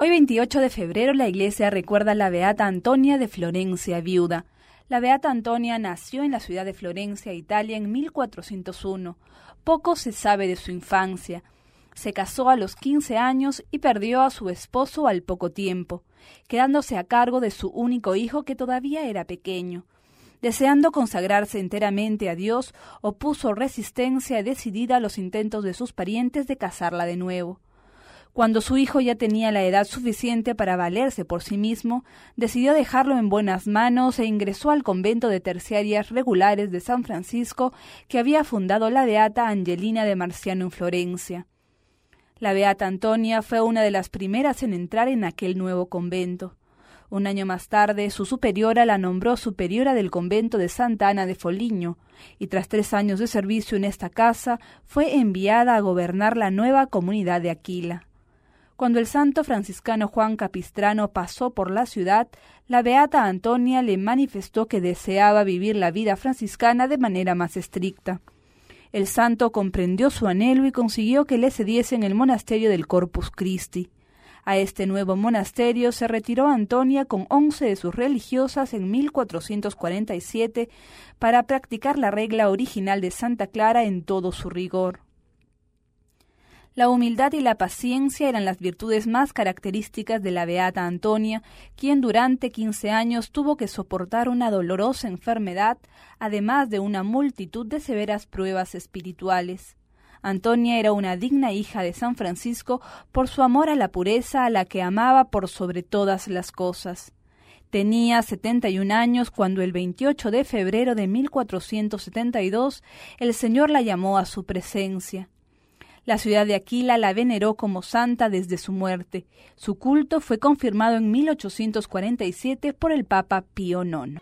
Hoy 28 de febrero la iglesia recuerda a la Beata Antonia de Florencia, viuda. La Beata Antonia nació en la ciudad de Florencia, Italia, en 1401. Poco se sabe de su infancia. Se casó a los 15 años y perdió a su esposo al poco tiempo, quedándose a cargo de su único hijo que todavía era pequeño. Deseando consagrarse enteramente a Dios, opuso resistencia decidida a los intentos de sus parientes de casarla de nuevo. Cuando su hijo ya tenía la edad suficiente para valerse por sí mismo, decidió dejarlo en buenas manos e ingresó al convento de terciarias regulares de San Francisco que había fundado la beata Angelina de Marciano en Florencia. La beata Antonia fue una de las primeras en entrar en aquel nuevo convento. Un año más tarde, su superiora la nombró superiora del convento de Santa Ana de Foligno, y tras tres años de servicio en esta casa, fue enviada a gobernar la nueva comunidad de Aquila. Cuando el santo franciscano Juan Capistrano pasó por la ciudad, la beata Antonia le manifestó que deseaba vivir la vida franciscana de manera más estricta. El santo comprendió su anhelo y consiguió que le cediesen el monasterio del Corpus Christi. A este nuevo monasterio se retiró Antonia con once de sus religiosas en 1447 para practicar la regla original de Santa Clara en todo su rigor. La humildad y la paciencia eran las virtudes más características de la beata Antonia, quien durante quince años tuvo que soportar una dolorosa enfermedad, además de una multitud de severas pruebas espirituales. Antonia era una digna hija de San Francisco por su amor a la pureza a la que amaba por sobre todas las cosas. Tenía setenta y un años cuando el 28 de febrero de 1472 el Señor la llamó a su presencia. La ciudad de Aquila la veneró como santa desde su muerte. Su culto fue confirmado en 1847 por el Papa Pío IX.